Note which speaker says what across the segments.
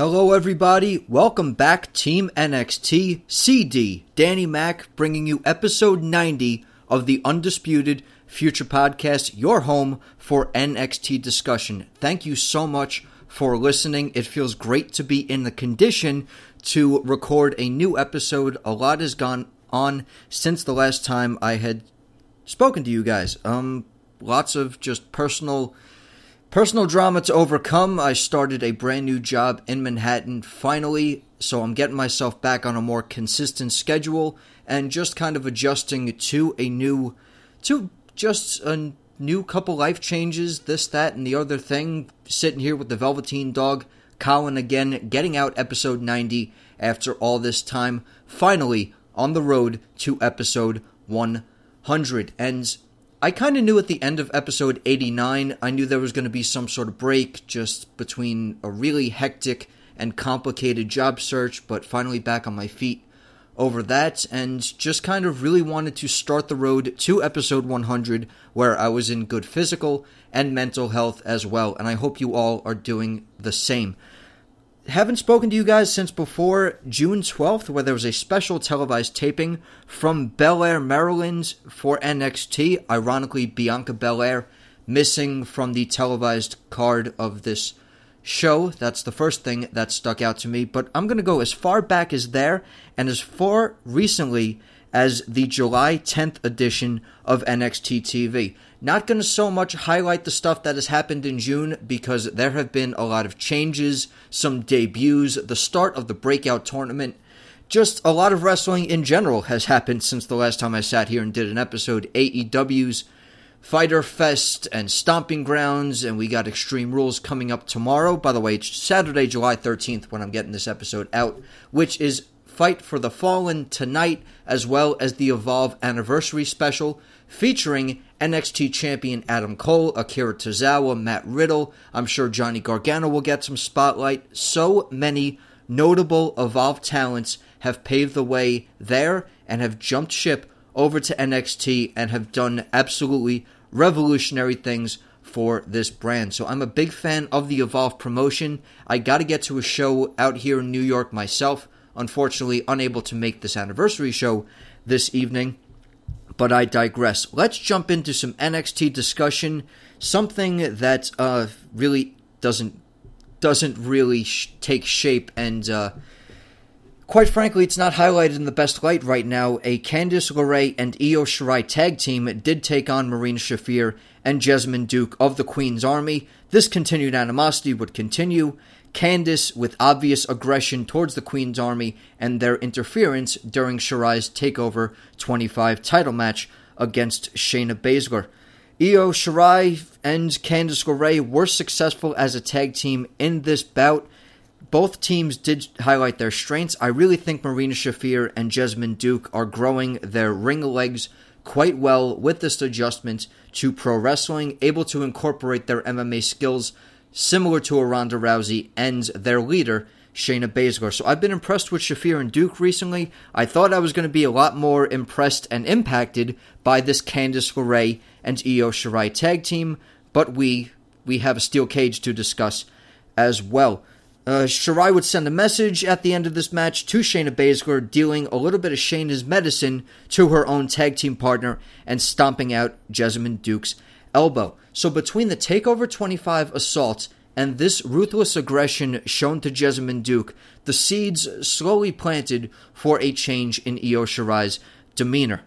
Speaker 1: Hello, everybody. Welcome back, Team NXT CD. Danny Mac bringing you episode 90 of the Undisputed Future Podcast, your home for NXT discussion. Thank you so much for listening. It feels great to be in the condition to record a new episode. A lot has gone on since the last time I had spoken to you guys. Um, lots of just personal Personal drama to overcome. I started a brand new job in Manhattan finally, so I'm getting myself back on a more consistent schedule and just kind of adjusting to a new, to just a new couple life changes, this, that, and the other thing. Sitting here with the Velveteen Dog, Colin again, getting out episode 90 after all this time. Finally, on the road to episode 100. And I kind of knew at the end of episode 89, I knew there was going to be some sort of break just between a really hectic and complicated job search, but finally back on my feet over that, and just kind of really wanted to start the road to episode 100, where I was in good physical and mental health as well, and I hope you all are doing the same haven't spoken to you guys since before June 12th, where there was a special televised taping from Bel Air, Maryland for NXT. Ironically, Bianca Belair missing from the televised card of this show. That's the first thing that stuck out to me. But I'm going to go as far back as there and as far recently as the July 10th edition of NXT TV. Not going to so much highlight the stuff that has happened in June because there have been a lot of changes, some debuts, the start of the breakout tournament. Just a lot of wrestling in general has happened since the last time I sat here and did an episode. AEW's Fighter Fest and Stomping Grounds, and we got Extreme Rules coming up tomorrow. By the way, it's Saturday, July 13th when I'm getting this episode out, which is Fight for the Fallen tonight, as well as the Evolve Anniversary Special featuring NXT champion Adam Cole, Akira Tozawa, Matt Riddle. I'm sure Johnny Gargano will get some spotlight. So many notable Evolve talents have paved the way there and have jumped ship over to NXT and have done absolutely revolutionary things for this brand. So I'm a big fan of the Evolve promotion. I got to get to a show out here in New York myself. Unfortunately, unable to make this anniversary show this evening but I digress. Let's jump into some NXT discussion. Something that uh, really doesn't doesn't really sh- take shape, and uh, quite frankly, it's not highlighted in the best light right now. A Candice LeRae and Io Shirai tag team did take on Marina Shafir and Jessamyn Duke of the Queen's Army. This continued animosity would continue. Candice with obvious aggression towards the Queen's army and their interference during Shirai's TakeOver 25 title match against Shayna Baszler. Io Shirai and Candice LeRae were successful as a tag team in this bout. Both teams did highlight their strengths. I really think Marina Shafir and Jessamyn Duke are growing their ring legs quite well with this adjustment to pro wrestling, able to incorporate their MMA skills similar to a Ronda Rousey and their leader, Shayna Baszler. So I've been impressed with Shafir and Duke recently. I thought I was going to be a lot more impressed and impacted by this Candice LeRae and Io Shirai tag team, but we we have a steel cage to discuss as well. Uh, Shirai would send a message at the end of this match to Shayna Baszler, dealing a little bit of Shayna's medicine to her own tag team partner and stomping out Jessamyn Duke's elbow. So between the Takeover 25 assault and this ruthless aggression shown to Jessamyn Duke, the seeds slowly planted for a change in Io Shirai's demeanor.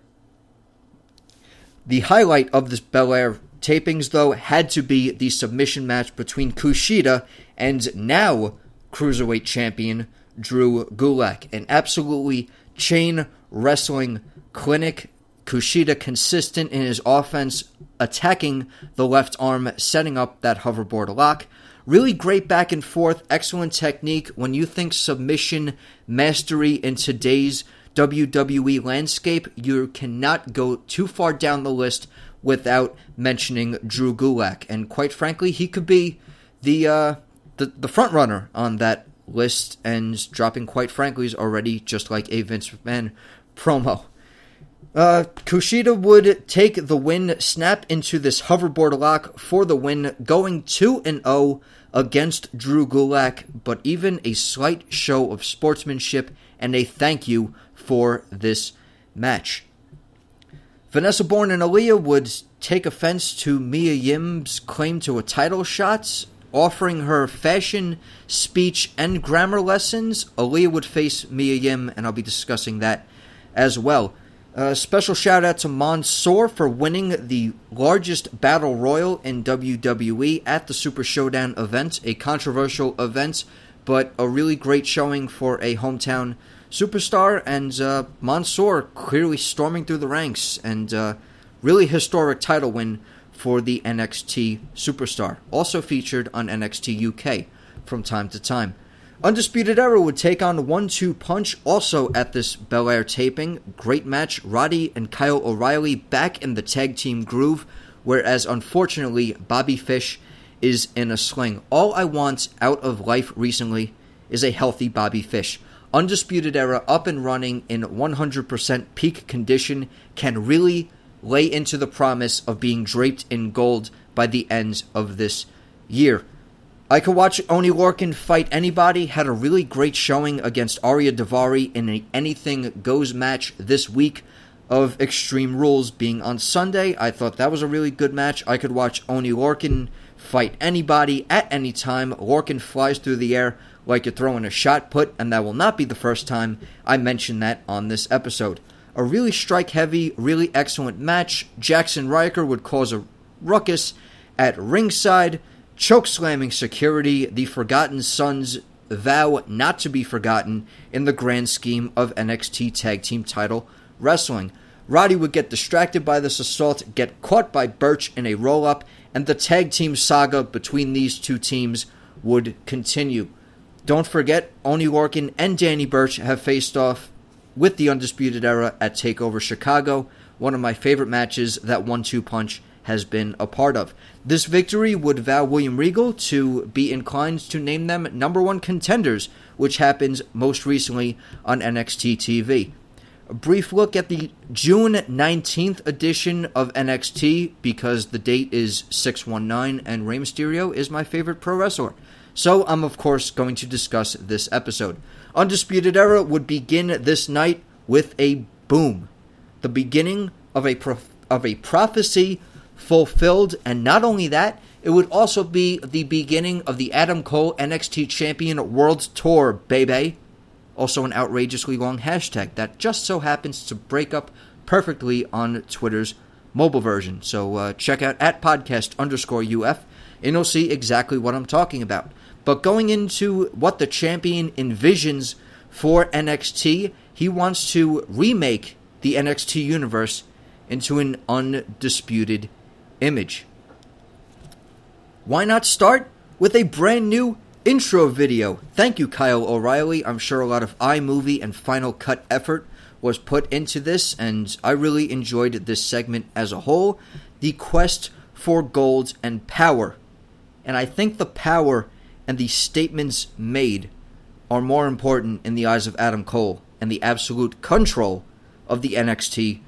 Speaker 1: The highlight of this Belair tapings, though, had to be the submission match between Kushida and now Cruiserweight Champion Drew Gulak. An absolutely chain wrestling clinic Kushida consistent in his offense, attacking the left arm, setting up that hoverboard lock. Really great back and forth, excellent technique. When you think submission mastery in today's WWE landscape, you cannot go too far down the list without mentioning Drew Gulak. And quite frankly, he could be the uh, the, the front runner on that list. And dropping, quite frankly, is already just like a Vince McMahon promo. Uh, Kushida would take the win, snap into this hoverboard lock for the win, going 2 and 0 against Drew Gulak, but even a slight show of sportsmanship and a thank you for this match. Vanessa Borne and Aliyah would take offense to Mia Yim's claim to a title shot, offering her fashion, speech, and grammar lessons. Aliyah would face Mia Yim, and I'll be discussing that as well. A special shout out to Mansoor for winning the largest battle royal in WWE at the Super Showdown event, a controversial event, but a really great showing for a hometown superstar. And uh, Mansoor clearly storming through the ranks, and uh, really historic title win for the NXT superstar. Also featured on NXT UK from time to time. Undisputed Era would take on One Two Punch also at this Bel Air taping. Great match. Roddy and Kyle O'Reilly back in the tag team groove, whereas unfortunately Bobby Fish is in a sling. All I want out of life recently is a healthy Bobby Fish. Undisputed Era up and running in 100% peak condition can really lay into the promise of being draped in gold by the end of this year. I could watch Oni Lorcan fight anybody. Had a really great showing against Ariya Daivari in an Anything Goes match this week of Extreme Rules being on Sunday. I thought that was a really good match. I could watch Oni Lorcan fight anybody at any time. Lorcan flies through the air like you're throwing a shot put, and that will not be the first time I mention that on this episode. A really strike heavy, really excellent match. Jackson Ryker would cause a ruckus at ringside chokeslamming security, the Forgotten Sons vow not to be forgotten in the grand scheme of NXT Tag Team title wrestling. Roddy would get distracted by this assault, get caught by Burch in a roll up, and the tag team saga between these two teams would continue. Don't forget, Oni Lorcan and Danny Burch have faced off with the Undisputed Era at TakeOver Chicago, one of my favorite matches that one two punch has been a part of. This victory would vow William Regal to be inclined to name them number one contenders, which happens most recently on NXT TV. A brief look at the June 19th edition of NXT because the date is 619 and Rey Mysterio is my favorite pro wrestler. So I'm, of course, going to discuss this episode. Undisputed Era would begin this night with a boom. The beginning of a, prof- of a prophecy fulfilled. And not only that, it would also be the beginning of the Adam Cole NXT Champion World Tour, baby. Also, an outrageously long hashtag that just so happens to break up perfectly on Twitter's mobile version. So uh, check out at podcast underscore UF and you'll see exactly what I'm talking about. But going into what the champion envisions for NXT, he wants to remake the NXT universe into an undisputed image. Why not start with a brand new intro video? Thank you, Kyle O'Reilly. I'm sure a lot of iMovie and Final Cut effort was put into this, and I really enjoyed this segment as a whole. The quest for gold and power. And I think the power and the statements made are more important in the eyes of Adam Cole and the absolute control of the NXT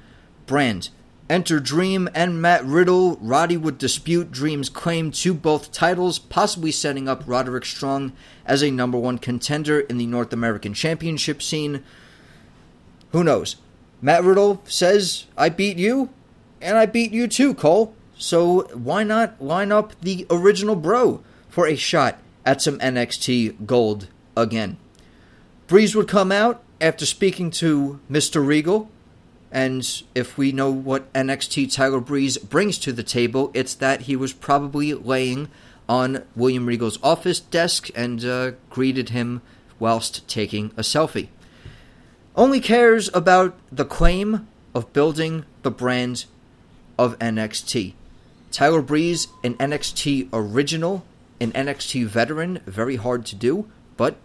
Speaker 1: brand. Enter Dream and Matt Riddle. Roddy would dispute Dream's claim to both titles, possibly setting up Roderick Strong as a number one contender in the North American Championship scene. Who knows? Matt Riddle says, I beat you, and I beat you too, Cole. So why not line up the original bro for a shot at some NXT gold again? Breeze would come out after speaking to Mr. Regal and if we know what NXT Tyler Breeze brings to the table, it's that he was probably laying on William Regal's office desk and uh, greeted him whilst taking a selfie. Only cares about the claim of building the brand of NXT. Tyler Breeze, an NXT original, an NXT veteran, very hard to do, but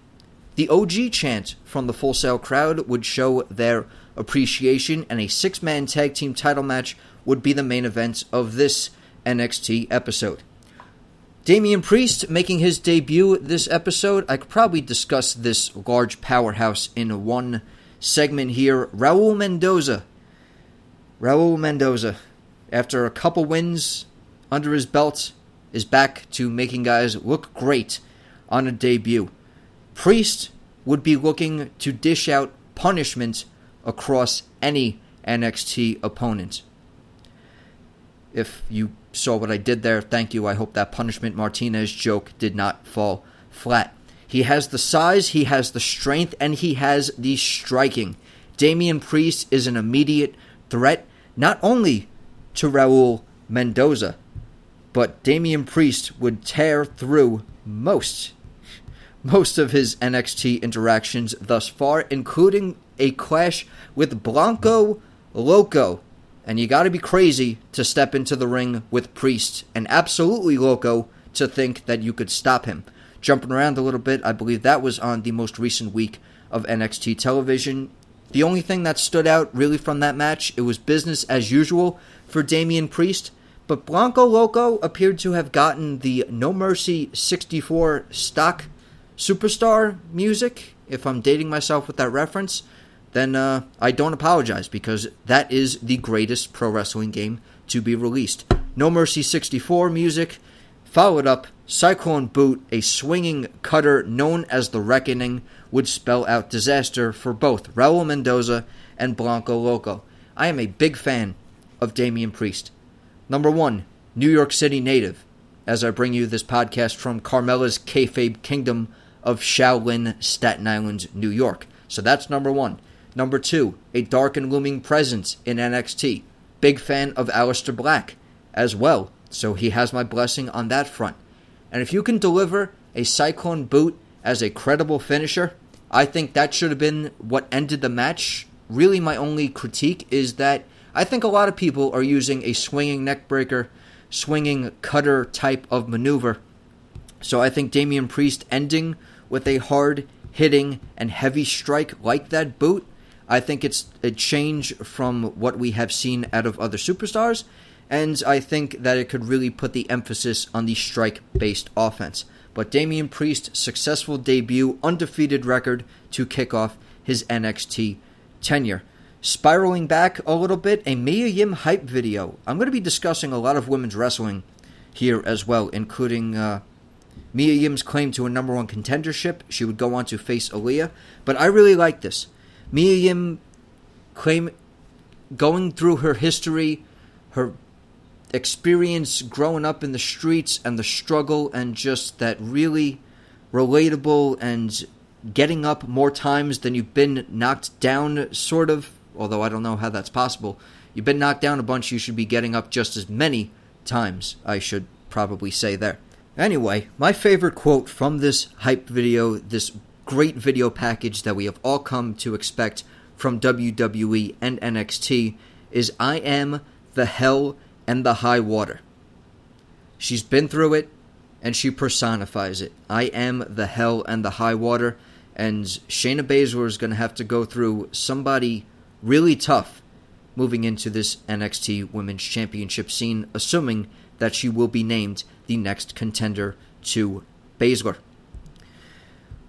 Speaker 1: the OG chant from the Full Sail crowd would show their appreciation, and a six man tag team title match would be the main events of this NXT episode. Damian Priest making his debut this episode. I could probably discuss this large powerhouse in one segment here. Raul Mendoza Raul Mendoza, after a couple wins under his belt, is back to making guys look great on a debut. Priest would be looking to dish out punishment across any NXT opponent. If you saw what I did there, thank you. I hope that punishment Martinez joke did not fall flat. He has the size, he has the strength, and he has the striking. Damian Priest is an immediate threat, not only to Raul Mendoza, but Damian Priest would tear through most most of his NXT interactions thus far, including a clash with Blanco Loco. And you gotta be crazy to step into the ring with Priest, and absolutely loco to think that you could stop him. Jumping around a little bit, I believe that was on the most recent week of NXT television. The only thing that stood out really from that match, it was business as usual for Damian Priest, but Blanco Loco appeared to have gotten the No Mercy 64 stock superstar music. If I'm dating myself with that reference, then uh, I don't apologize because that is the greatest pro wrestling game to be released. No Mercy 64 music, followed up Cyclone Boot, a swinging cutter known as the Reckoning, would spell out disaster for both Raul Mendoza and Blanco Loco. I am a big fan of Damian Priest. Number one, New York City native, as I bring you this podcast from Carmella's Kayfabe Kingdom of Shaolin, Staten Island, New York. So that's number one. Number two, a dark and looming presence in NXT. Big fan of Aleister Black as well, so he has my blessing on that front. And if you can deliver a Cyclone boot as a credible finisher, I think that should have been what ended the match. Really, my only critique is that I think a lot of people are using a swinging neckbreaker, swinging cutter type of maneuver. So I think Damian Priest ending with a hard hitting and heavy strike like that boot, I think it's a change from what we have seen out of other superstars, and I think that it could really put the emphasis on the strike based offense. But Damian Priest's successful debut, undefeated record to kick off his NXT tenure. Spiraling back a little bit, a Mia Yim hype video. I'm going to be discussing a lot of women's wrestling here as well, including uh, Mia Yim's claim to a number one contendership. She would go on to face Aliyah, But I really like this. Mia Yim claim going through her history, her experience growing up in the streets and the struggle and just that really relatable and getting up more times than you've been knocked down sort of although I don't know how that's possible. You've been knocked down a bunch, you should be getting up just as many times, I should probably say there. Anyway, my favorite quote from this hype video, this great video package that we have all come to expect from WWE and NXT, is I am the hell and the high water. She's been through it and she personifies it. I am the hell and the high water, and Shayna Baszler is going to have to go through somebody really tough moving into this NXT Women's Championship scene, assuming that she will be named the next contender to Baszler.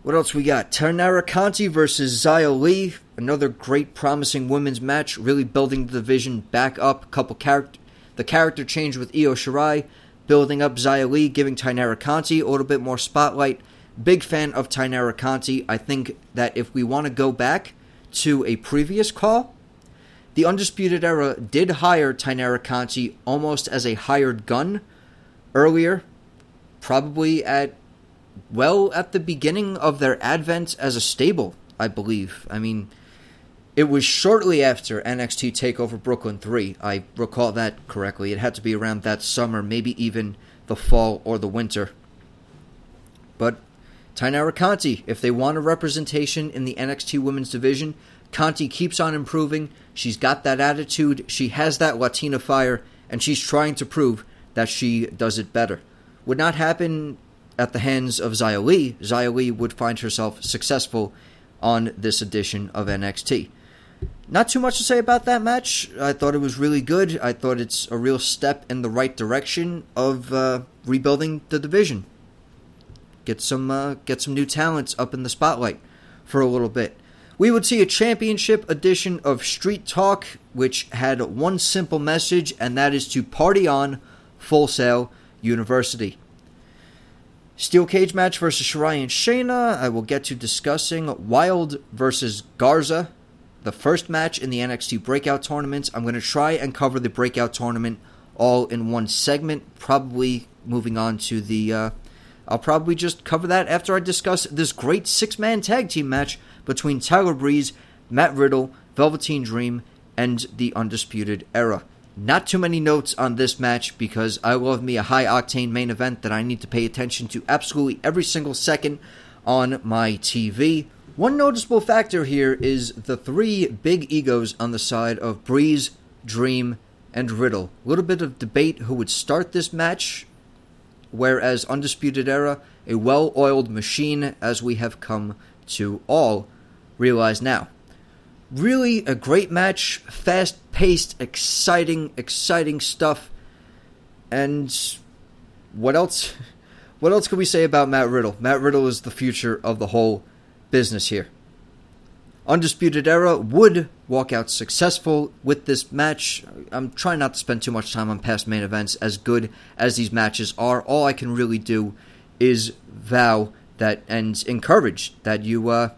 Speaker 1: What else we got? Taynara Conti versus Xia Li. Another great, promising women's match, really building the division back up. Couple character, the character change with Io Shirai, building up Xia Li, giving Taynara Conti a little bit more spotlight. Big fan of Taynara Conti. I think that if we want to go back to a previous call, the Undisputed Era did hire Taynara Conti almost as a hired gun earlier, probably at well at the beginning of their advent as a stable, I believe. I mean, it was shortly after NXT Takeover Brooklyn 3. I recall that correctly. It had to be around that summer, maybe even the fall or the winter. But Taynara Conti, if they want a representation in the NXT Women's Division, Conti keeps on improving. She's got that attitude, she has that Latina fire, and she's trying to prove that she does it better. Would not happen at the hands of Xia Li. Xia Li would find herself successful on this edition of NXT. Not too much to say about that match. I thought it was really good. I thought it's a real step in the right direction of uh, rebuilding the division. Get some uh, get some new talents up in the spotlight for a little bit. We would see a championship edition of Street Talk which had one simple message, and that is to party on Full Sail University. Steel cage match versus Shirai and Shayna. I will get to discussing Wilde versus Garza, the first match in the NXT Breakout Tournament. I'm going to try and cover the Breakout Tournament all in one segment. Probably moving on to the. Uh, I'll probably just cover that after I discuss this great six man tag team match between Tyler Breeze, Matt Riddle, Velveteen Dream, and the Undisputed Era. Not too many notes on this match because I love me a high octane main event that I need to pay attention to absolutely every single second on my TV. One noticeable factor here is the three big egos on the side of Breeze, Dream, and Riddle. A little bit of debate who would start this match, whereas Undisputed Era, a well oiled machine, as we have come to all realize now really a great match, fast paced, exciting, exciting stuff. And what else? What else can we say about Matt Riddle? Matt Riddle is the future of the whole business here. Undisputed Era would walk out successful with this match. I'm trying not to spend too much time on past main events, as good as these matches are. All I can really do is vow that and encourage that you uh,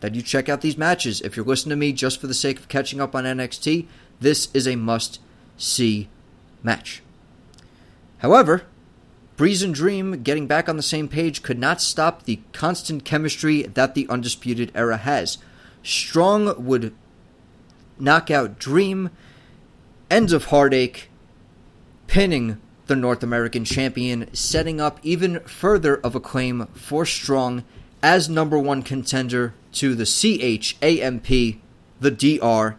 Speaker 1: that you check out these matches. If you're listening to me just for the sake of catching up on NXT, this is a must see match. However, Breeze and Dream getting back on the same page could not stop the constant chemistry that the Undisputed Era has. Strong would knock out Dream, Ends of Heartache, pinning the North American champion, setting up even further of a claim for Strong as number one contender to the CHAMP, the DREAM.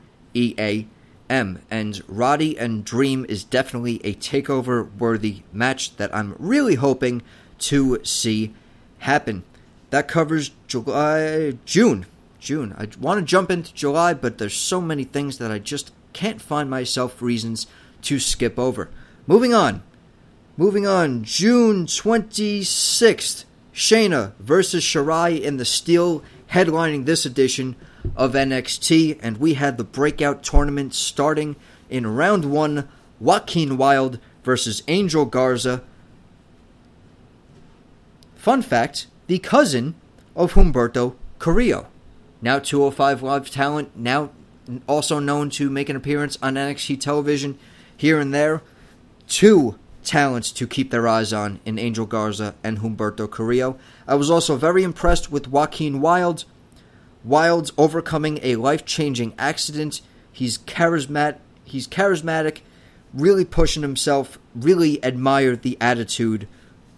Speaker 1: And Roddy and Dream is definitely a takeover worthy match that I'm really hoping to see happen. That covers July, June. June. I want to jump into July, but there's so many things that I just can't find myself reasons to skip over. Moving on. Moving on. June 26th. Shayna versus Shirai in the steel headlining this edition of NXT, and we had the breakout tournament starting in round one Joaquin Wilde versus Angel Garza. Fun fact the cousin of Humberto Carrillo, now 205 Live talent, now also known to make an appearance on NXT television here and there. Two talents to keep their eyes on in Angel Garza and Humberto Carrillo. I was also very impressed with Joaquin Wilde. Wilde's overcoming a life-changing accident. He's charismatic. He's charismatic, really pushing himself. Really admired the attitude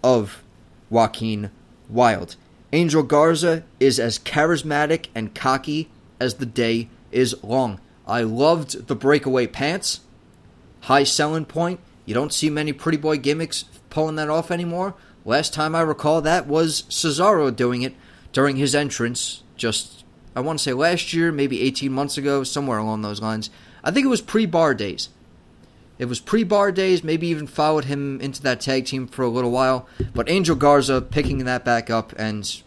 Speaker 1: of Joaquin Wilde. Angel Garza is as charismatic and cocky as the day is long. I loved the breakaway pants. High selling point. You don't see many pretty boy gimmicks pulling that off anymore. Last time I recall that was Cesaro doing it during his entrance, just, I want to say last year, maybe 18 months ago, somewhere along those lines. I think it was pre bar days. It was pre bar days, maybe even followed him into that tag team for a little while. But Angel Garza picking that back up, and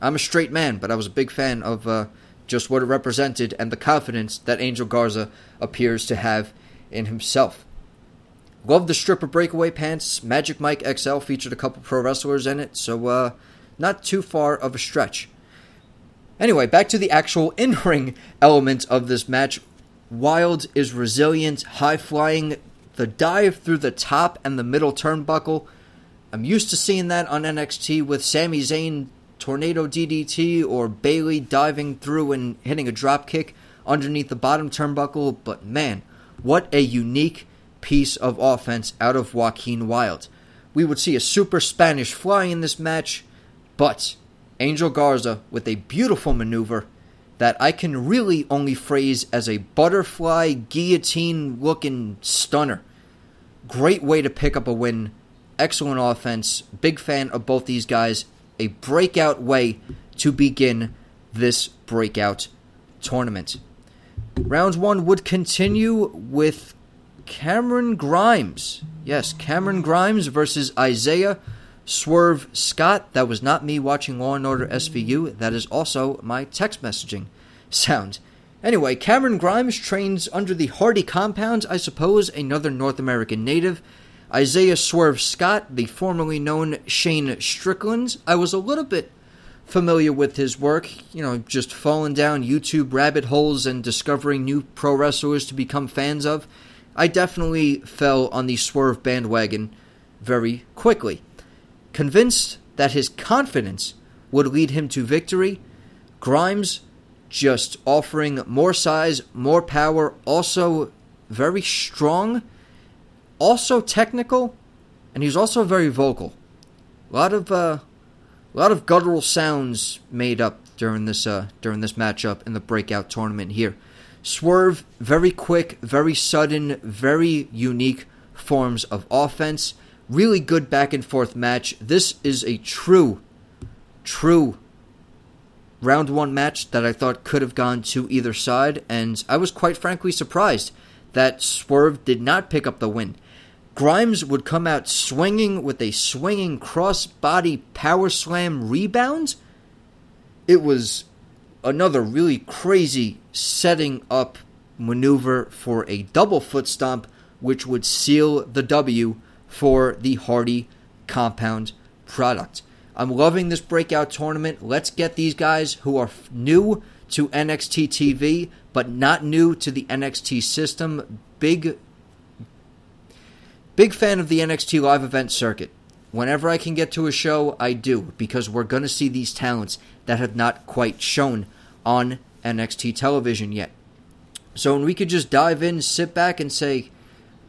Speaker 1: I'm a straight man, but I was a big fan of uh, just what it represented and the confidence that Angel Garza appears to have in himself. Love the stripper breakaway pants. Magic Mike XL featured a couple pro wrestlers in it, so uh, not too far of a stretch. Anyway, back to the actual in ring element of this match. Wilde is resilient, high flying, the dive through the top and the middle turnbuckle. I'm used to seeing that on NXT with Sami Zayn tornado DDT or Bayley diving through and hitting a drop kick underneath the bottom turnbuckle, but man, what a unique piece of offense out of Joaquin Wilde. We would see a super Spanish fly in this match, but Angel Garza with a beautiful maneuver that I can really only phrase as a butterfly guillotine looking stunner. Great way to pick up a win. Excellent offense. Big fan of both these guys. A breakout way to begin this breakout tournament. Round one would continue with Cameron Grimes. Yes, Cameron Grimes versus Isaiah Swerve Scott. That was not me watching Law and Order SVU. That is also my text messaging sound. Anyway, Cameron Grimes trains under the Hardy Compounds, I suppose, another North American native. Isaiah Swerve Scott, the formerly known Shane Strickland, I was a little bit familiar with his work, you know, just falling down YouTube rabbit holes and discovering new pro wrestlers to become fans of. I definitely fell on the Swerve bandwagon very quickly. Convinced that his confidence would lead him to victory, Grimes just offering more size, more power, also very strong, also technical, and he's also very vocal. A lot of uh, a lot of guttural sounds made up during this uh, during this matchup in the breakout tournament here. Swerve, very quick, very sudden, very unique forms of offense. Really good back and forth match. This is a true, true round one match that I thought could have gone to either side, and I was quite frankly surprised that Swerve did not pick up the win. Grimes would come out swinging with a swinging cross-body power slam rebound. It was another really crazy setting up maneuver for a double foot stomp, which would seal the W for the Hardy compound product. I'm loving this breakout tournament. Let's get these guys who are new to NXT TV, but not new to the NXT system. Big, big fan of the NXT live event circuit. Whenever I can get to a show, I do, because we're going to see these talents that have not quite shown on NXT television yet. So when we could just dive in, sit back, and say,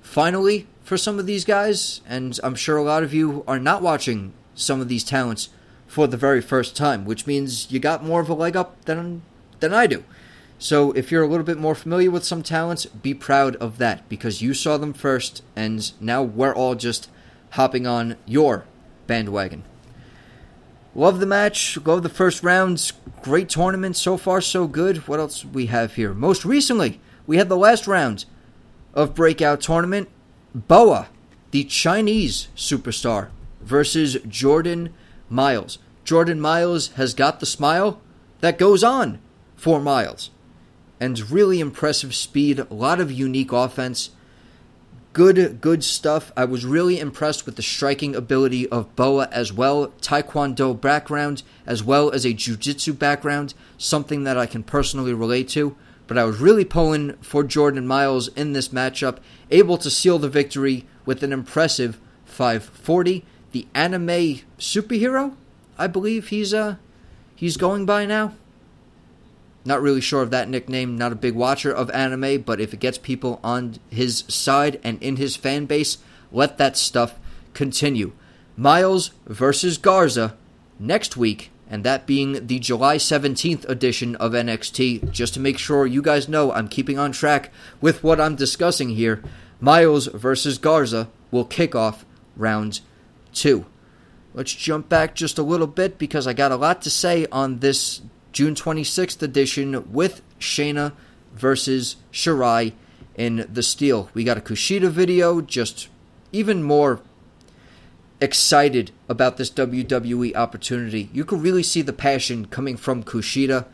Speaker 1: finally, for some of these guys, and I'm sure a lot of you are not watching some of these talents for the very first time, which means you got more of a leg up than than I do. So if you're a little bit more familiar with some talents, be proud of that because you saw them first and now we're all just hopping on your bandwagon. Love the match, love the first rounds, great tournament so far so good. What else we have here? Most recently, we had the last round of breakout tournament, Boa, the Chinese superstar versus Jordan Miles. Jordan Miles has got the smile that goes on for Miles, And really impressive speed, a lot of unique offense. Good, good stuff. I was really impressed with the striking ability of Boa as well. Taekwondo background, as well as a jiu jitsu background, something that I can personally relate to. But I was really pulling for Jordan Miles in this matchup, able to seal the victory with an impressive 540 the anime superhero. I believe he's uh he's going by now. Not really sure of that nickname, not a big watcher of anime, but if it gets people on his side and in his fan base, let that stuff continue. Miles versus Garza next week, and that being the July 17th edition of NXT. Just to make sure you guys know I'm keeping on track with what I'm discussing here. Miles versus Garza will kick off round two. Let's jump back just a little bit because I got a lot to say on this June 26th edition with Shayna versus Shirai in the Steel. We got a Kushida video, just even more excited about this WWE opportunity. You could really see the passion coming from Kushida.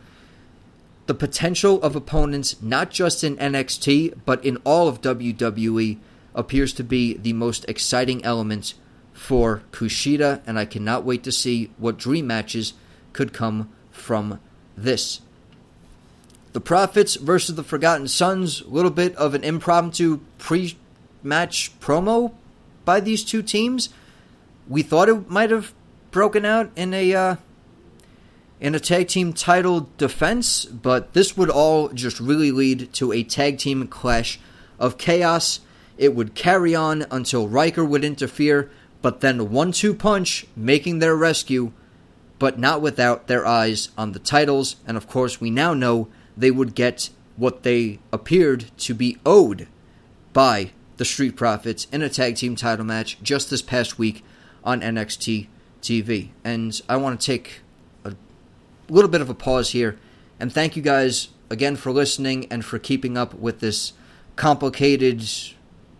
Speaker 1: The potential of opponents, not just in NXT, but in all of WWE, appears to be the most exciting element for Kushida, and I cannot wait to see what dream matches could come from this. The Profits versus the Forgotten Sons, a little bit of an impromptu pre match promo by these two teams. We thought it might have broken out in a uh, in a tag team title defense, but this would all just really lead to a tag team clash of chaos. It would carry on until Ryker would interfere but then one two punch, making their rescue, but not without their eyes on the titles. And of course, we now know they would get what they appeared to be owed by the Street Profits in a tag team title match just this past week on NXT TV. And I want to take a little bit of a pause here and thank you guys again for listening and for keeping up with this complicated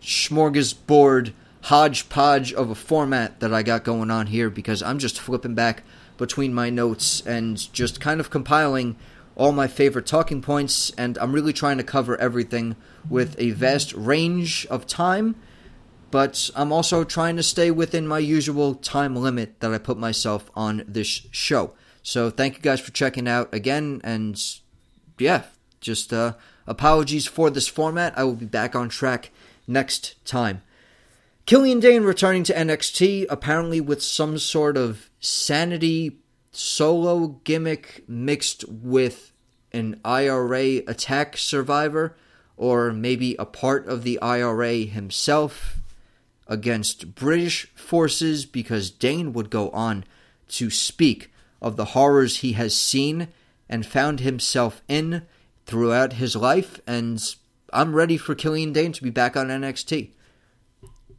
Speaker 1: smorgasbord hodgepodge of a format that I got going on here because I'm just flipping back between my notes and just kind of compiling all my favorite talking points, and I'm really trying to cover everything with a vast range of time. But I'm also trying to stay within my usual time limit that I put myself on this show. So thank you guys for checking out again, and yeah, just uh, apologies for this format. I will be back on track next time. Killian Dain returning to NXT, apparently with some sort of sanity solo gimmick mixed with an IRA attack survivor, or maybe a part of the IRA himself against British forces, because Dain would go on to speak of the horrors he has seen and found himself in throughout his life, and I'm ready for Killian Dain to be back on NXT.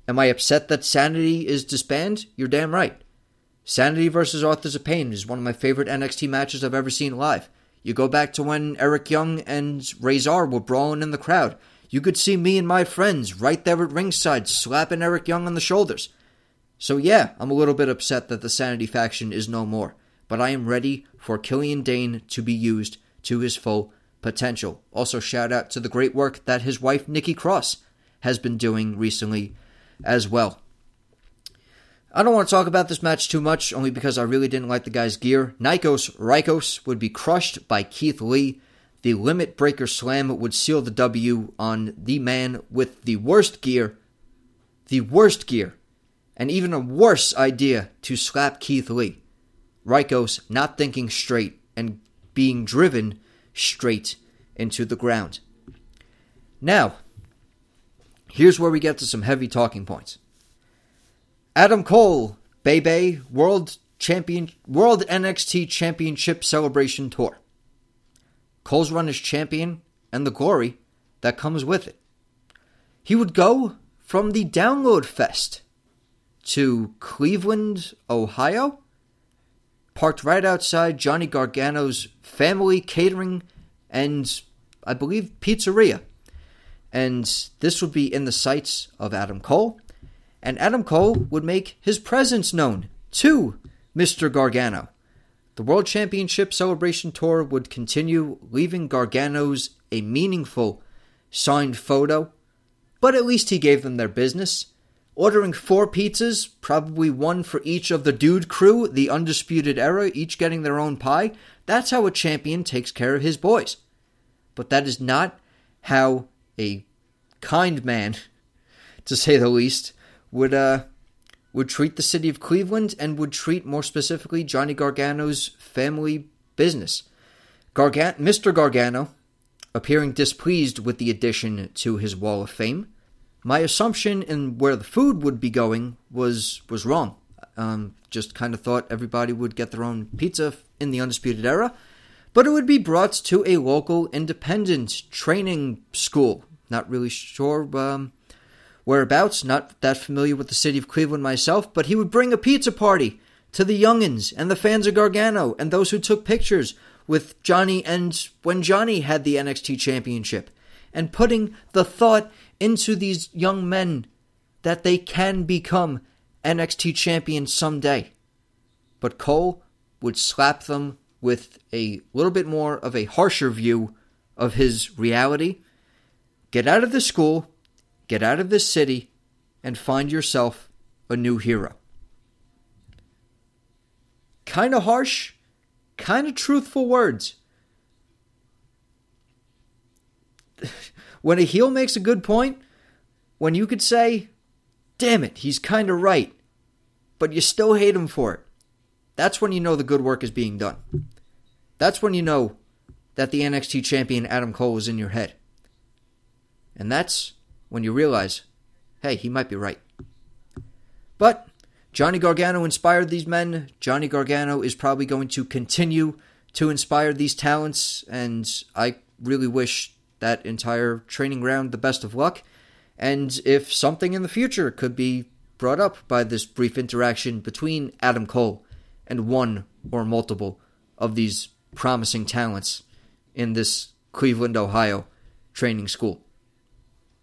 Speaker 1: Am I upset that Sanity is disbanded? You're damn right. Sanity versus Authors of Pain is one of my favorite NXT matches I've ever seen live. You go back to when Eric Young and Rezar were brawling in the crowd. You could see me and my friends right there at ringside slapping Eric Young on the shoulders. So yeah, I'm a little bit upset that the Sanity faction is no more, but I am ready for Killian Dain to be used to his full potential. Also shout out to the great work that his wife Nikki Cross has been doing recently as well. I don't want to talk about this match too much, only because I really didn't like the guy's gear. Nikos Rykos would be crushed by Keith Lee. The Limit Breaker Slam would seal the W on the man with the worst gear, the worst gear, and even a worse idea to slap Keith Lee. Rykos not thinking straight and being driven straight into the ground. Now, Here's where we get to some heavy talking points. Adam Cole, Bebe, World Champion, World NXT Championship Celebration Tour. Cole's run as champion and the glory that comes with it. He would go from the Download Fest to Cleveland, Ohio, parked right outside Johnny Gargano's family catering and I believe pizzeria and this would be in the sights of Adam Cole, and Adam Cole would make his presence known to Mr. Gargano. The World Championship Celebration Tour would continue, leaving Gargano's a meaningful signed photo, but at least he gave them their business. Ordering four pizzas, probably one for each of the Dude Crew, the Undisputed Era, each getting their own pie. That's how a champion takes care of his boys. But that is not how a kind man, to say the least, would uh would treat the city of Cleveland and would treat more specifically Johnny Gargano's family business. Gargan- Mr. Gargano appearing displeased with the addition to his wall of fame. My assumption in where the food would be going was was wrong. Um, just kind of thought everybody would get their own pizza in the Undisputed Era, but it would be brought to a local independent training school not really sure um, whereabouts, not that familiar with the city of Cleveland myself, but he would bring a pizza party to the youngins and the fans of Gargano and those who took pictures with Johnny and when Johnny had the NXT championship and putting the thought into these young men that they can become NXT champions someday. But Cole would slap them with a little bit more of a harsher view of his reality Get out of the school, get out of this city, and find yourself a new hero. Kind of harsh, kind of truthful words. when a heel makes a good point, when you could say, damn it, he's kind of right, but you still hate him for it, that's when you know the good work is being done. That's when you know that the NXT champion Adam Cole is in your head. And that's when you realize, hey, he might be right. But Johnny Gargano inspired these men. Johnny Gargano is probably going to continue to inspire these talents, and I really wish that entire training ground the best of luck. And if something in the future could be brought up by this brief interaction between Adam Cole and one or multiple of these promising talents in this Cleveland, Ohio training school.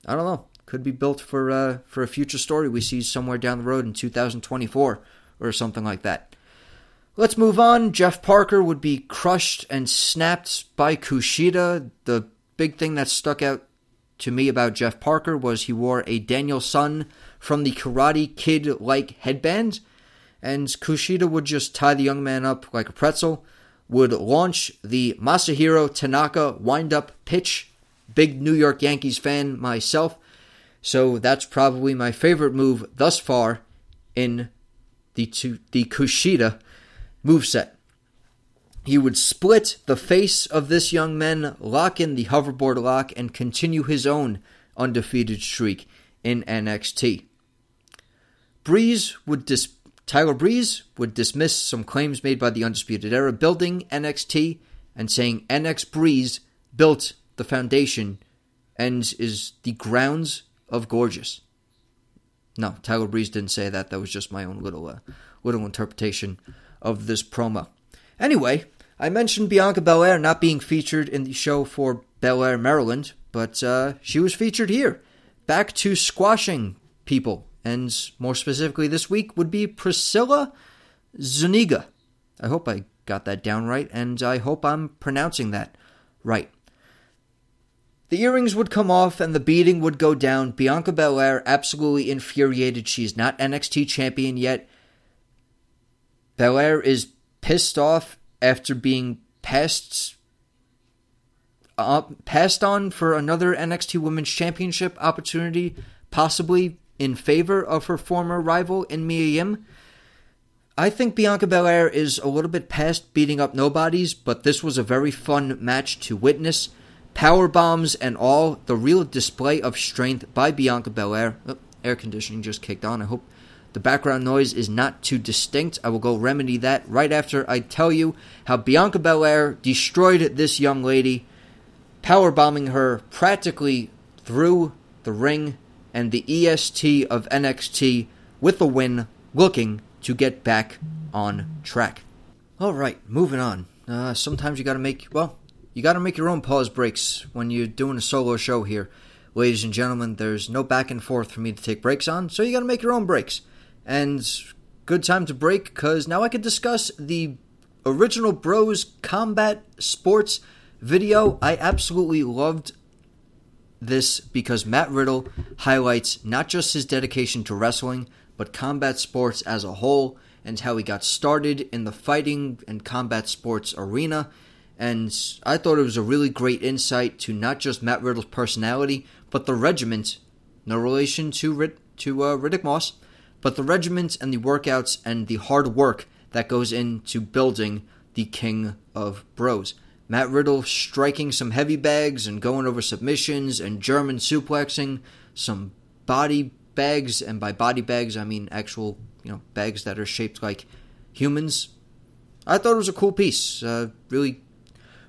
Speaker 1: I don't know. Could be built for uh, for a future story we see somewhere down the road in 2024 or something like that. Let's move on. Jeff Parker would be crushed and snapped by Kushida. The big thing that stuck out to me about Jeff Parker was he wore a Daniel-san from the Karate Kid like headband, and Kushida would just tie the young man up like a pretzel, would launch the Masahiro Tanaka wind up pitch. Big New York Yankees fan myself, so that's probably my favorite move thus far in the, the Kushida moveset. He would split the face of this young man, lock in the hoverboard lock, and continue his own undefeated streak in NXT. Breeze would dis- Tyler Breeze would dismiss some claims made by the Undisputed Era building NXT and saying NX Breeze built the foundation and is the grounds of gorgeous. No, Tyler Breeze didn't say that. That was just my own little uh, little interpretation of this promo. Anyway, I mentioned Bianca Belair not being featured in the show for Bel Air, Maryland, but uh, she was featured here. Back to squashing people, and more specifically this week would be Priscilla Zuniga. I hope I got that down right, and I hope I'm pronouncing that right. The earrings would come off and the beating would go down. Bianca Belair absolutely infuriated. She's not NXT champion yet. Belair is pissed off after being passed uh, passed on for another NXT Women's Championship opportunity, possibly in favor of her former rival in Mia Yim. I think Bianca Belair is a little bit past beating up nobodies, but this was a very fun match to witness. Power bombs and all, the real display of strength by Bianca Belair. Oh, air conditioning just kicked on. I hope the background noise is not too distinct. I will go remedy that right after I tell you how Bianca Belair destroyed this young lady, power bombing her practically through the ring and the EST of NXT with a win, looking to get back on track. All right, moving on. Uh, sometimes you got to make well, you got to make your own pause breaks when you're doing a solo show here, ladies and gentlemen. There's no back and forth for me to take breaks on, so you got to make your own breaks. And good time to break because now I can discuss the original Bros Combat Sports video. I absolutely loved this because Matt Riddle highlights not just his dedication to wrestling, but combat sports as a whole and how he got started in the fighting and combat sports arena. And I thought it was a really great insight to not just Matt Riddle's personality, but the regiment. No relation to Rid- to uh, Riddick Moss, but the regiment and the workouts and the hard work that goes into building the King of Bros. Matt Riddle striking some heavy bags and going over submissions and German suplexing some body bags, and by body bags I mean actual you know bags that are shaped like humans. I thought it was a cool piece. Uh, really,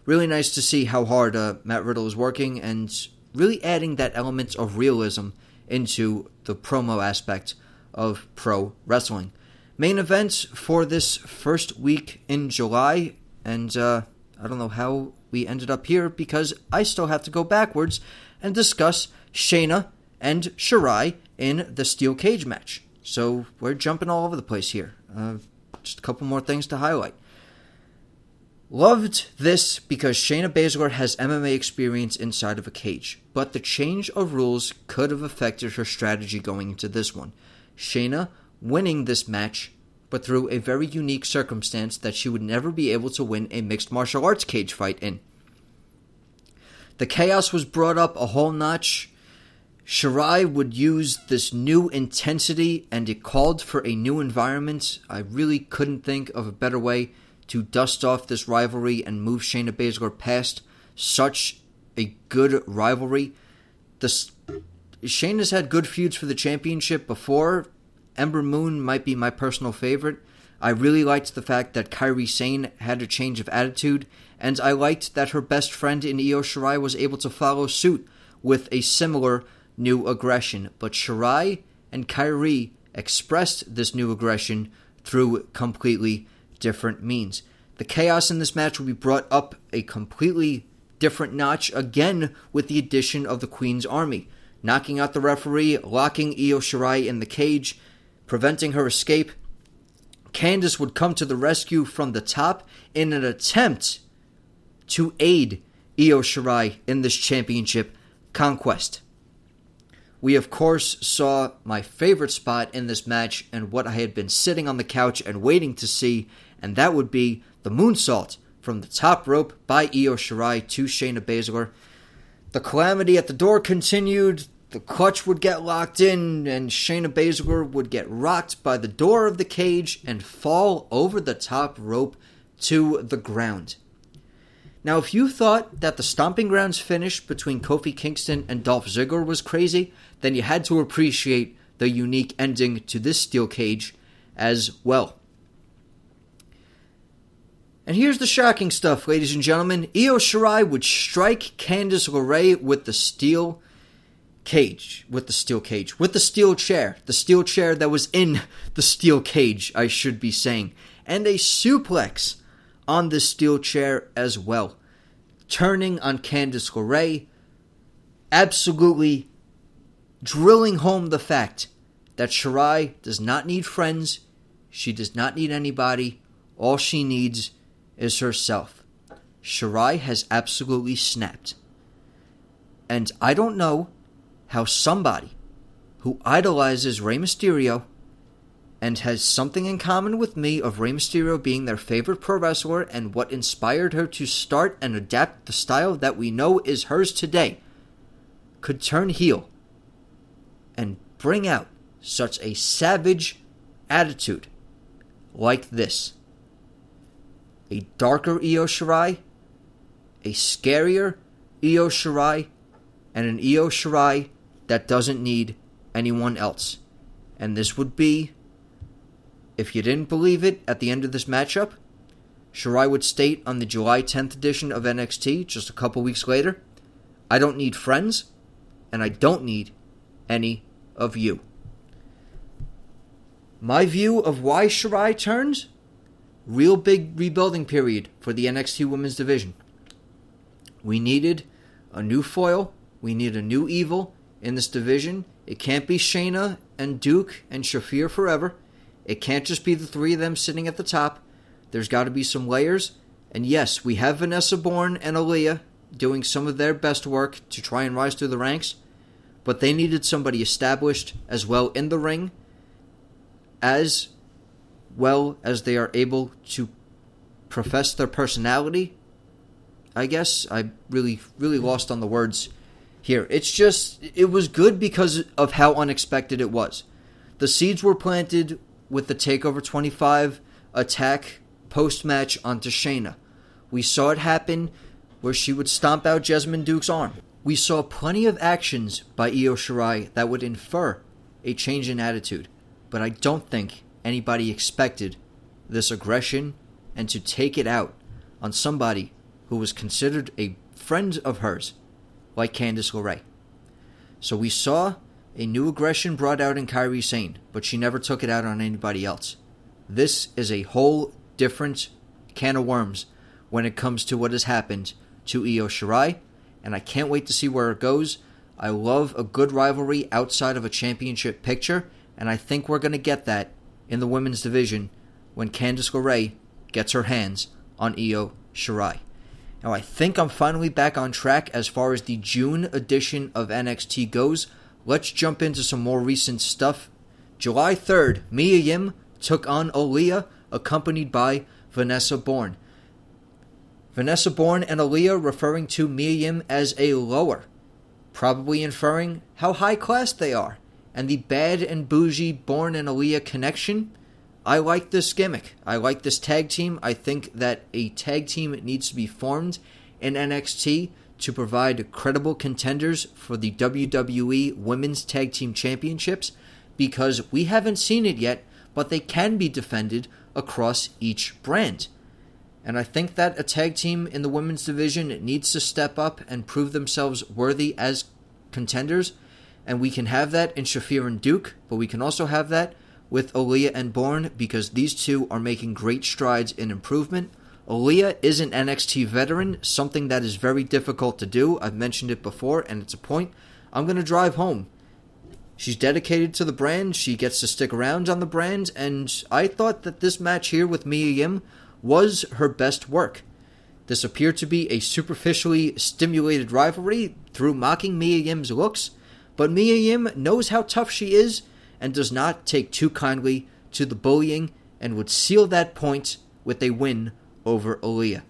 Speaker 1: really nice to see how hard uh, Matt Riddle is working and really adding that element of realism into the promo aspect of pro wrestling. Main events for this first week in July, and uh, I don't know how we ended up here because I still have to go backwards and discuss Shayna and Shirai in the steel cage match. So we're jumping all over the place here. Uh, just a couple more things to highlight. Loved this because Shayna Baszler has MMA experience inside of a cage, but the change of rules could have affected her strategy going into this one. Shayna winning this match, but through a very unique circumstance that she would never be able to win a mixed martial arts cage fight in. The chaos was brought up a whole notch. Shirai would use this new intensity and it called for a new environment. I really couldn't think of a better way to dust off this rivalry and move Shayna Baszler past such a good rivalry. The Shane has had good feuds for the championship before. Ember Moon might be my personal favorite. I really liked the fact that Kairi Sane had a change of attitude, and I liked that her best friend in Io Shirai was able to follow suit with a similar new aggression. But Shirai and Kairi expressed this new aggression through completely different means. The chaos in this match will be brought up a completely different notch again with the addition of the Queen's Army knocking out the referee, locking Io Shirai in the cage, preventing her escape. Candice would come to the rescue from the top in an attempt to aid Io Shirai in this championship conquest. We, of course, saw my favorite spot in this match and what I had been sitting on the couch and waiting to see, and that would be the moonsault from the top rope by Io Shirai to Shayna Baszler. The calamity at the door continued. The clutch would get locked in, and Shayna Baszler would get rocked by the door of the cage and fall over the top rope to the ground. Now, if you thought that the Stomping Grounds finish between Kofi Kingston and Dolph Ziggler was crazy, then you had to appreciate the unique ending to this steel cage as well. And here's the shocking stuff, ladies and gentlemen. Io Shirai would strike Candice LeRae with the steel cage, with the steel cage, with the steel chair, the steel chair that was in the steel cage, I should be saying, and a suplex on the steel chair as well, turning on Candice LeRae, absolutely drilling home the fact that Shirai does not need friends, she does not need anybody, all she needs is herself. Shirai has absolutely snapped. And I don't know how somebody who idolizes Rey Mysterio and has something in common with me of Rey Mysterio being their favorite pro wrestler and what inspired her to start and adapt the style that we know is hers today could turn heel and bring out such a savage attitude like this a darker Io Shirai, a scarier Io Shirai, and an Io Shirai that doesn't need anyone else. And this would be, if you didn't believe it at the end of this matchup, Shirai would state on the July 10th edition of NXT, just a couple weeks later, I don't need friends, and I don't need any of you. My view of why Shirai turns real big rebuilding period for the NXT Women's Division. We needed a new foil. We need a new evil in this division. It can't be Shayna and Duke and Shafir forever. It can't just be the three of them sitting at the top. There's got to be some layers. And yes, we have Vanessa Borne and Aliyah doing some of their best work to try and rise through the ranks, but they needed somebody established as well in the ring as well as they are able to profess their personality. I guess I really, really lost on the words here. It's just, it was good because of how unexpected it was. The seeds were planted with the TakeOver 25 attack post match onto Shayna. We saw it happen where she would stomp out Jessamyn Duke's arm. We saw plenty of actions by Io Shirai that would infer a change in attitude, but I don't think anybody expected this aggression and to take it out on somebody who was considered a friend of hers, like Candice LeRae. So we saw a new aggression brought out in Kairi Sane, but she never took it out on anybody else. This is a whole different can of worms when it comes to what has happened to Io Shirai, and I can't wait to see where it goes. I love a good rivalry outside of a championship picture, and I think we're going to get that in the women's division when Candice LeRae gets her hands on Io Shirai. Now, I think I'm finally back on track as far as the June edition of NXT goes. Let's jump into some more recent stuff. July 3rd, Mia Yim took on Aliyah, accompanied by Vanessa Borne. Vanessa Borne and Aliyah referring to Mia Yim as a lower, probably inferring how high class they are and the bad and bougie Borne and Aliyah connection. I like this gimmick. I like this tag team. I think that a tag team needs to be formed in NXT to provide credible contenders for the WWE Women's Tag Team Championships because we haven't seen it yet, but they can be defended across each brand. And I think that a tag team in the women's division needs to step up and prove themselves worthy as contenders and we can have that in Shafir and Duke, but we can also have that with Aliyah and Borne because these two are making great strides in improvement. Aliyah is an NXT veteran, something that is very difficult to do. I've mentioned it before, and it's a point I'm going to drive home. She's dedicated to the brand. She gets to stick around on the brand, and I thought that this match here with Mia Yim was her best work. This appeared to be a superficially stimulated rivalry through mocking Mia Yim's looks, but Mia Yim knows how tough she is and does not take too kindly to the bullying and would seal that point with a win over Aliyah.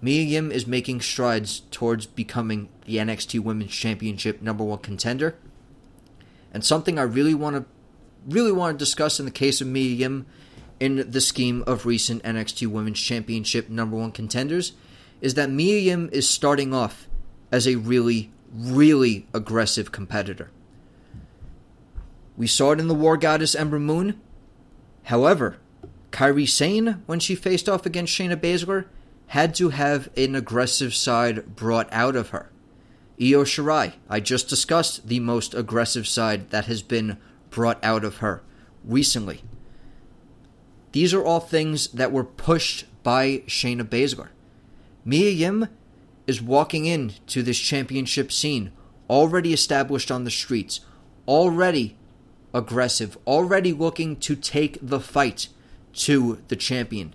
Speaker 1: Mia Yim is making strides towards becoming the NXT Women's Championship number one contender. And something I really want to really want to discuss in the case of Mia Yim in the scheme of recent NXT Women's Championship number one contenders is that Mia Yim is starting off as a really, really aggressive competitor. We saw it in the War Goddess Ember Moon. However, Kairi Sane, when she faced off against Shayna Baszler, had to have an aggressive side brought out of her. Io Shirai, I just discussed the most aggressive side that has been brought out of her recently. These are all things that were pushed by Shayna Baszler. Mia Yim is walking in to this championship scene already established on the streets, already aggressive, already looking to take the fight to the champion.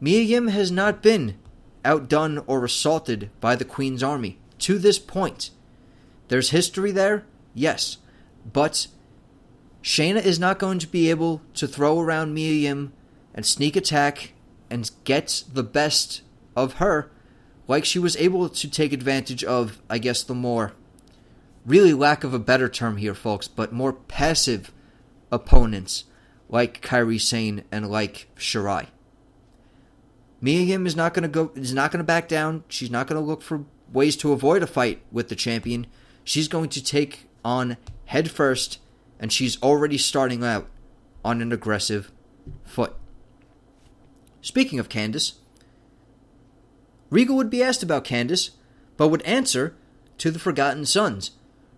Speaker 1: Mia Yim has not been outdone or assaulted by the Queen's army to this point. There's history there, yes, but Shayna is not going to be able to throw around Mia Yim and sneak attack and get the best of her like she was able to take advantage of, I guess, the more really lack of a better term here, folks, but more passive opponents like Kairi Sane and like Shirai. Mia Yim is not going to go is not going to back down. She's not going to look for ways to avoid a fight with the champion. She's going to take on head first and she's already starting out on an aggressive foot. Speaking of Candice, Regal would be asked about Candice, but would answer to the Forgotten Sons.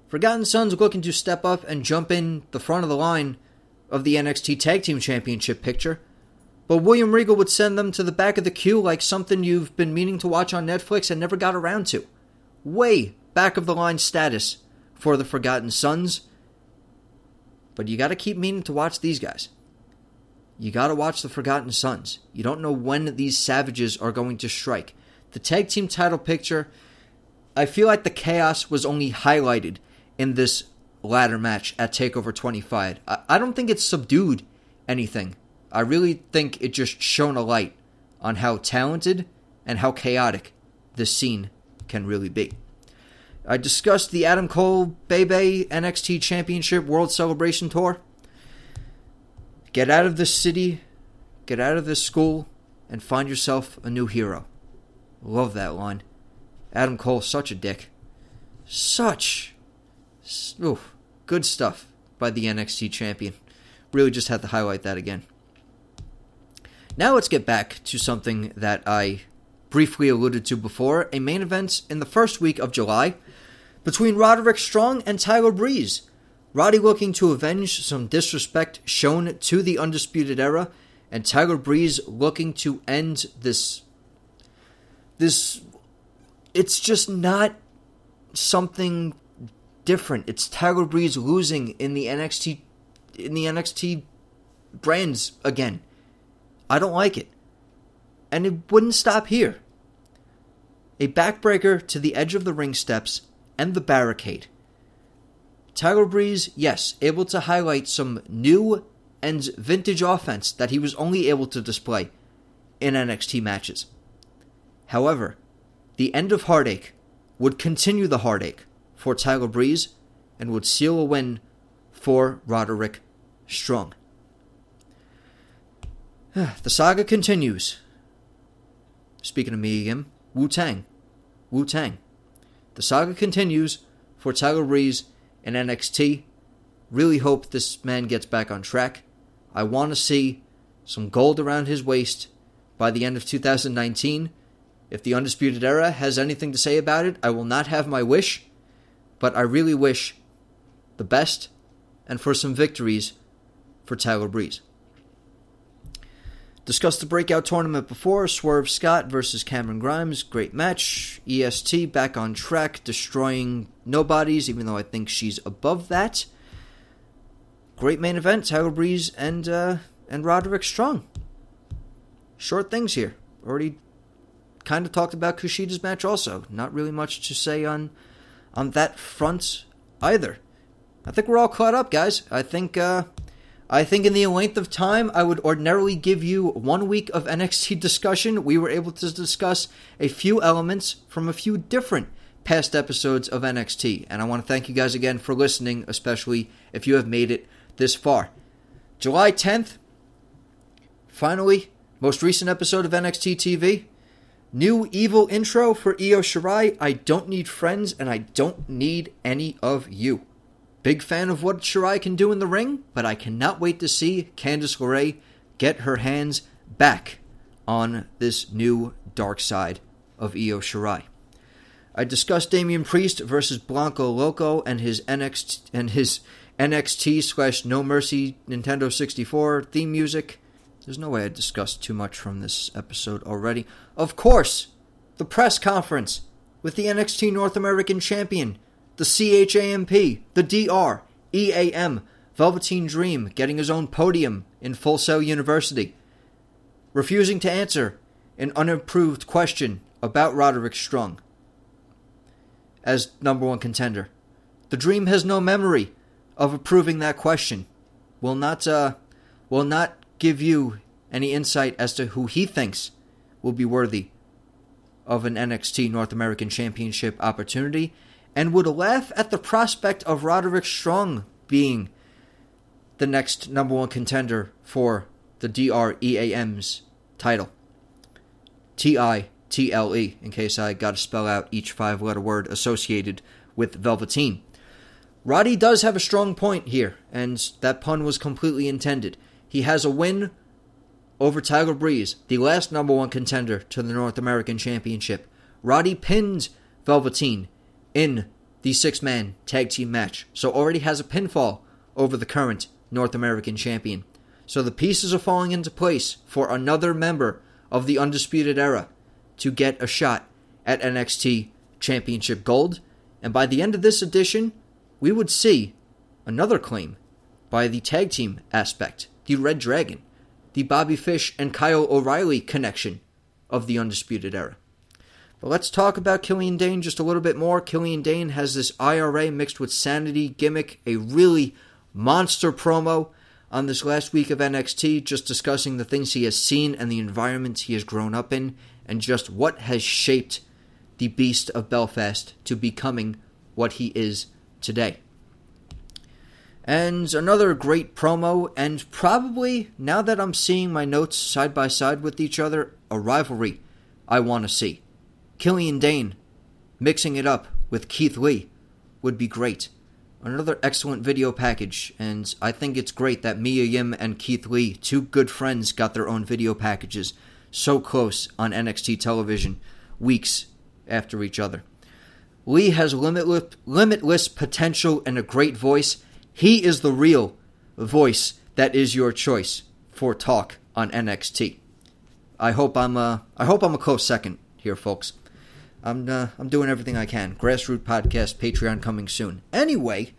Speaker 1: Forgotten Sons looking to step up and jump in the front of the line of the NXT Tag Team Championship picture, but William Regal would send them to the back of the queue like something you've been meaning to watch on Netflix and never got around to. Way back of the line status for the Forgotten Sons. But you gotta keep meaning to watch these guys. You gotta watch the Forgotten Sons. You don't know when these savages are going to strike. The tag team title picture, I feel like the chaos was only highlighted in this ladder match at TakeOver 25. I, I don't think it's subdued anything. I really think it just shone a light on how talented and how chaotic this scene can really be. I discussed the Adam Cole Bay Bay NXT Championship World Celebration Tour. Get out of this city, get out of this school, and find yourself a new hero. Love that line. Adam Cole, such a dick. Such. Oof. Good stuff by the NXT champion. Really just had to highlight that again. Now let's get back to something that I briefly alluded to before a main event in the first week of July between Roderick Strong and Tyler Breeze. Roddy looking to avenge some disrespect shown to the Undisputed Era, and Tyler Breeze looking to end this. This. It's just not something different. It's Tyler Breeze losing in the NXT in the NXT brands again. I don't like it. And it wouldn't stop here. A backbreaker to the edge of the ring steps and the barricade. Tyler Breeze, yes, able to highlight some new and vintage offense that he was only able to display in NXT matches. However, the end of Heartache would continue the heartache for Tyler Breeze and would seal a win for Roderick Strong. The saga continues. Speaking of me again, Wu Tang. Wu Tang. The saga continues for Tyler Breeze and NXT. Really hope this man gets back on track. I want to see some gold around his waist by the end of 2019. If the Undisputed Era has anything to say about it, I will not have my wish but I really wish the best and for some victories for Tyler Breeze. Discussed the breakout tournament before Swerve Scott versus Cameron Grimes. Great match. EST back on track, destroying nobodies, even though I think she's above that. great main event: Tyler Breeze and uh, and Roderick Strong. Short things here. Already kind of talked about Kushida's match. Also, not really much to say on on that front either. I think we're all caught up, guys. I think uh, I think in the length of time I would ordinarily give you one week of NXT discussion, we were able to discuss a few elements from a few different past episodes of NXT. And I want to thank you guys again for listening, especially if you have made it this far. July 10th, finally, most recent episode of NXT TV. New evil intro for Io Shirai. I don't need friends and I don't need any of you. Big fan of what Shirai can do in the ring, but I cannot wait to see Candice LeRae get her hands back on this new dark side of Io Shirai. I discussed Damian Priest versus Blanco Loco and his NXT and his NXT slash No Mercy Nintendo 64 theme music. There's no way I discussed too much from this episode already. Of course, the press conference with the NXT North American Champion the CHAMP, the DR, EAM, Velveteen Dream getting his own podium in Full Sail University, refusing to answer an unapproved question about Roderick Strong as number one contender. The Dream has no memory of approving that question. Will not uh, will not give you any insight as to who he thinks will be worthy of an NXT North American Championship opportunity and would laugh at the prospect of Roderick Strong being the next number one contender for the DREAM's title. T I T L E, in case I got to spell out each five letter word associated with Velveteen. Roddy does have a strong point here, and that pun was completely intended. He has a win over Tyler Breeze, the last number one contender to the North American Championship. Roddy pinned Velveteen in the six man tag team match, so already has a pinfall over the current North American champion. So the pieces are falling into place for another member of the Undisputed Era to get a shot at NXT Championship Gold. And by the end of this edition, we would see another claim by the tag team aspect, the Red Dragon, the Bobby Fish and Kyle O'Reilly connection of the Undisputed Era. But let's talk about Killian Dain just a little bit more. Killian Dain has this IRA mixed with sanity gimmick, a really monster promo on this last week of NXT, just discussing the things he has seen and the environment he has grown up in, and just what has shaped the Beast of Belfast to becoming what he is today. And another great promo, and probably, now that I'm seeing my notes side by side with each other, a rivalry I want to see. Killian Dain mixing it up with Keith Lee would be great. Another excellent video package, and I think it's great that Mia Yim and Keith Lee, two good friends, got their own video packages so close on NXT television, weeks after each other. Lee has limitless, limitless potential and a great voice. He is the real voice that is your choice for talk on NXT. I hope I'm a, I hope I'm a close second here, folks. I'm uh, I'm doing everything I can. Grassroot podcast, Patreon coming soon. Anyway,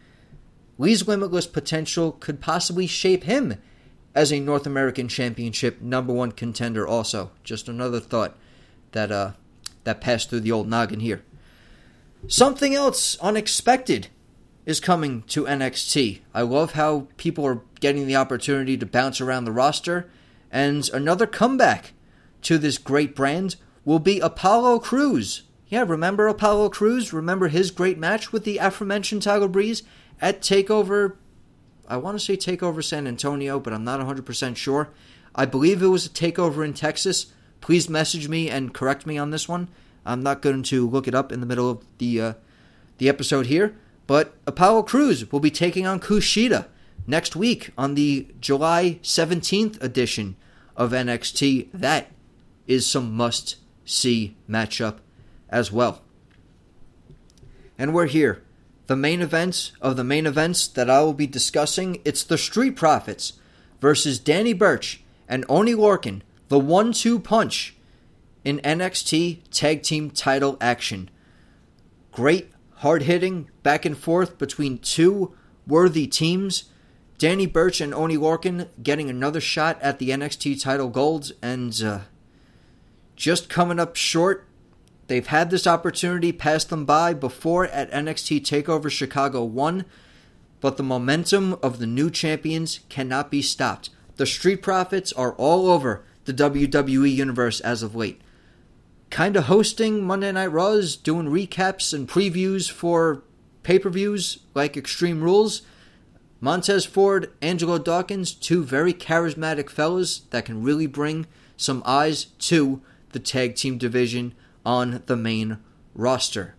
Speaker 1: Lee's limitless potential could possibly shape him as a North American Championship number one contender. Also, just another thought that uh that passed through the old noggin here. Something else unexpected is coming to NXT. I love how people are getting the opportunity to bounce around the roster, and another comeback to this great brand will be Apollo Crews yeah, remember Apollo Crews? Remember his great match with the aforementioned Tyler Breeze at TakeOver? I want to say TakeOver San Antonio, but I'm not 100% sure. I believe it was a TakeOver in Texas. Please message me and correct me on this one. I'm not going to look it up in the middle of the uh, the episode here, but Apollo Crews will be taking on Kushida next week on the July 17th edition of NXT. That is some must see matchup as well. And we're here. The main events of the main events that I will be discussing, it's the Street Profits versus Danny Burch and Oni Lorcan, the one-two punch in NXT Tag Team title action. Great hard-hitting back and forth between two worthy teams. Danny Burch and Oni Lorcan getting another shot at the NXT title gold and uh, just coming up short. They've had this opportunity pass them by before at NXT TakeOver Chicago 1, but the momentum of the new champions cannot be stopped. The Street Profits are all over the WWE Universe as of late. Kind of hosting Monday Night Raws, doing recaps and previews for pay per views like Extreme Rules. Montez Ford, Angelo Dawkins, two very charismatic fellas that can really bring some eyes to the tag team division on the main roster.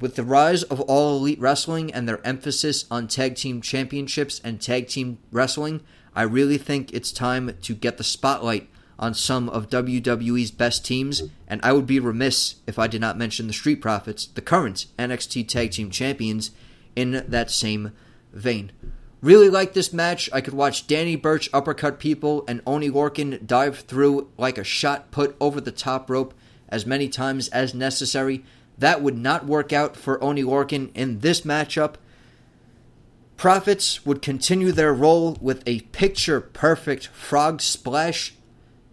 Speaker 1: With the rise of All Elite Wrestling and their emphasis on tag team championships and tag team wrestling, I really think it's time to get the spotlight on some of WWE's best teams, and I would be remiss if I did not mention the Street Profits, the current NXT Tag Team Champions, in that same vein. Really like this match. I could watch Danny Burch uppercut people and Oni Lorcan dive through like a shot put over the top rope as many times as necessary. That would not work out for Oni Lorcan in this matchup. Profits would continue their roll with a picture perfect frog splash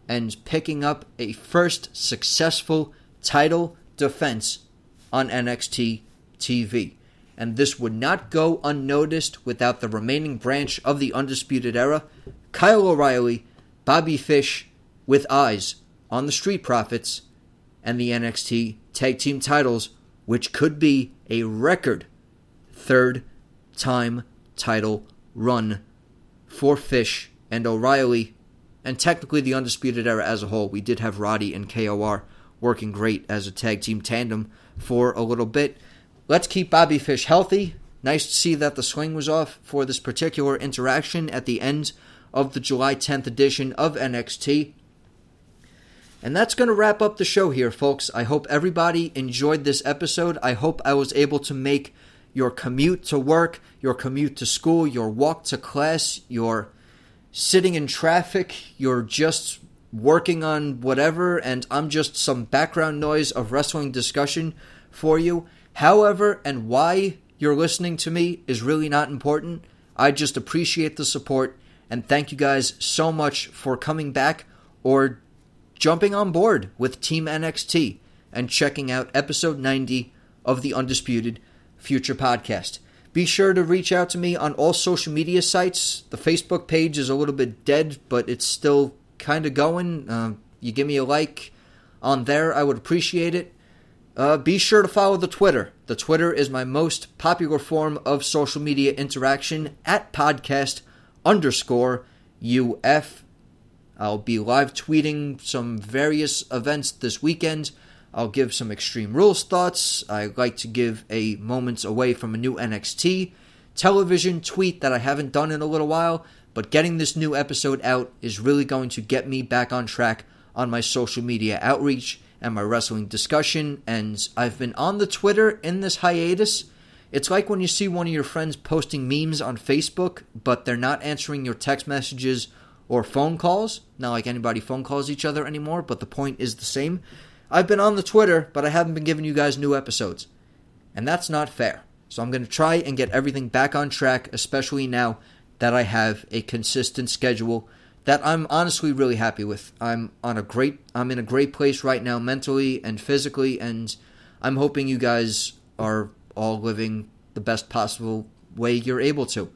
Speaker 1: and picking up a first successful title defense on NXT TV. And this would not go unnoticed without the remaining branch of the Undisputed Era, Kyle O'Reilly, Bobby Fish, with eyes on the Street Profits and the NXT Tag Team titles, which could be a record third time title run for Fish and O'Reilly, and technically the Undisputed Era as a whole. We did have Roddy and KOR working great as a tag team tandem for a little bit. Let's keep Bobby Fish healthy. Nice to see that the swing was off for this particular interaction at the end of the July 10th edition of NXT. And that's going to wrap up the show here, folks. I hope everybody enjoyed this episode. I hope I was able to make your commute to work, your commute to school, your walk to class, your sitting in traffic, you're just working on whatever, and I'm just some background noise of wrestling discussion for you. However, and why you're listening to me is really not important. I just appreciate the support and thank you guys so much for coming back or jumping on board with Team NXT and checking out episode 90 of the Undisputed Future Podcast. Be sure to reach out to me on all social media sites. The Facebook page is a little bit dead, but it's still kind of going. Uh, you give me a like on there, I would appreciate it. Uh, be sure to follow the Twitter. The Twitter is my most popular form of social media interaction at podcast underscore UF. I'll be live tweeting some various events this weekend. I'll give some Extreme Rules thoughts. I like to give a moments away from a new NXT television tweet that I haven't done in a little while, but getting this new episode out is really going to get me back on track on my social media outreach and my wrestling discussion. And I've been on the Twitter in this hiatus. It's like when you see one of your friends posting memes on Facebook, but they're not answering your text messages or phone calls. Not like anybody phone calls each other anymore, but the point is the same. I've been on the Twitter, but I haven't been giving you guys new episodes. And that's not fair. So I'm going to try and get everything back on track, especially now that I have a consistent schedule that I'm honestly really happy with. I'm on a great I'm in a great place right now mentally and physically and I'm hoping you guys are all living the best possible way you're able to.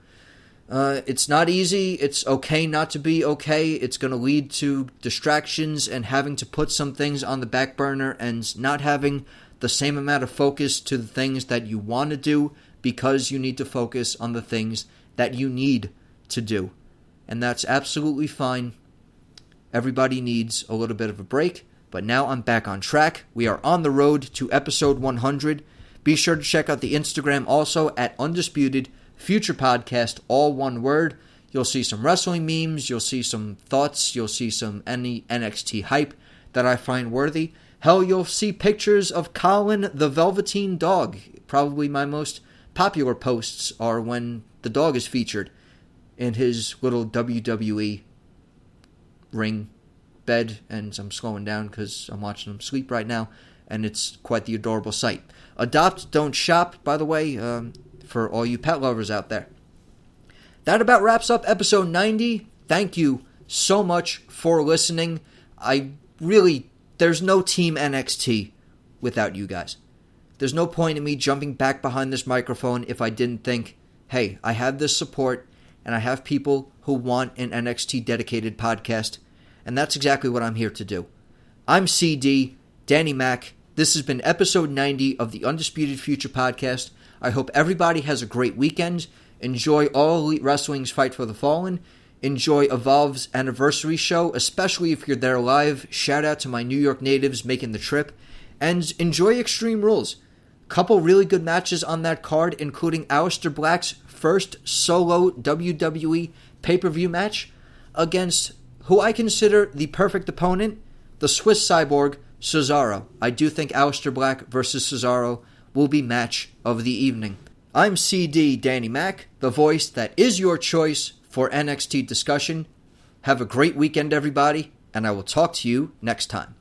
Speaker 1: Uh, it's not easy. It's okay not to be okay. It's going to lead to distractions and having to put some things on the back burner and not having the same amount of focus to the things that you want to do because you need to focus on the things that you need to do. And that's absolutely fine. Everybody needs a little bit of a break, but now I'm back on track. We are on the road to episode 100. Be sure to check out the Instagram also at Undisputed future podcast, all one word. You'll see some wrestling memes, you'll see some thoughts, you'll see some any NXT hype that I find worthy. Hell, you'll see pictures of Colin the Velveteen Dog. Probably my most popular posts are when the dog is featured in his little WWE ring bed, and I'm slowing down because I'm watching him sleep right now, and it's quite the adorable sight. Adopt, don't shop, by the way. Um, for all you pet lovers out there. that about wraps up episode 90. Thank you so much for listening. I really, there's no Team NXT without you guys. There's no point in me jumping back behind this microphone if I didn't think, hey, I have this support and I have people who want an NXT dedicated podcast, and that's exactly what I'm here to do. I'm CD, Danny Mac. This has been episode 90 of the Undisputed Future podcast. I hope everybody has a great weekend. Enjoy All Elite Wrestling's Fight for the Fallen. Enjoy Evolve's anniversary show, especially if you're there live. Shout out to my New York natives making the trip. And enjoy Extreme Rules. Couple really good matches on that card, including Aleister Black's first solo WWE pay per view match against who I consider the perfect opponent, the Swiss cyborg Cesaro. I do think Aleister Black versus Cesaro will be match of the evening. I'm CD Danny Mac, the voice that is your choice for NXT discussion. Have a great weekend, everybody, and I will talk to you next time.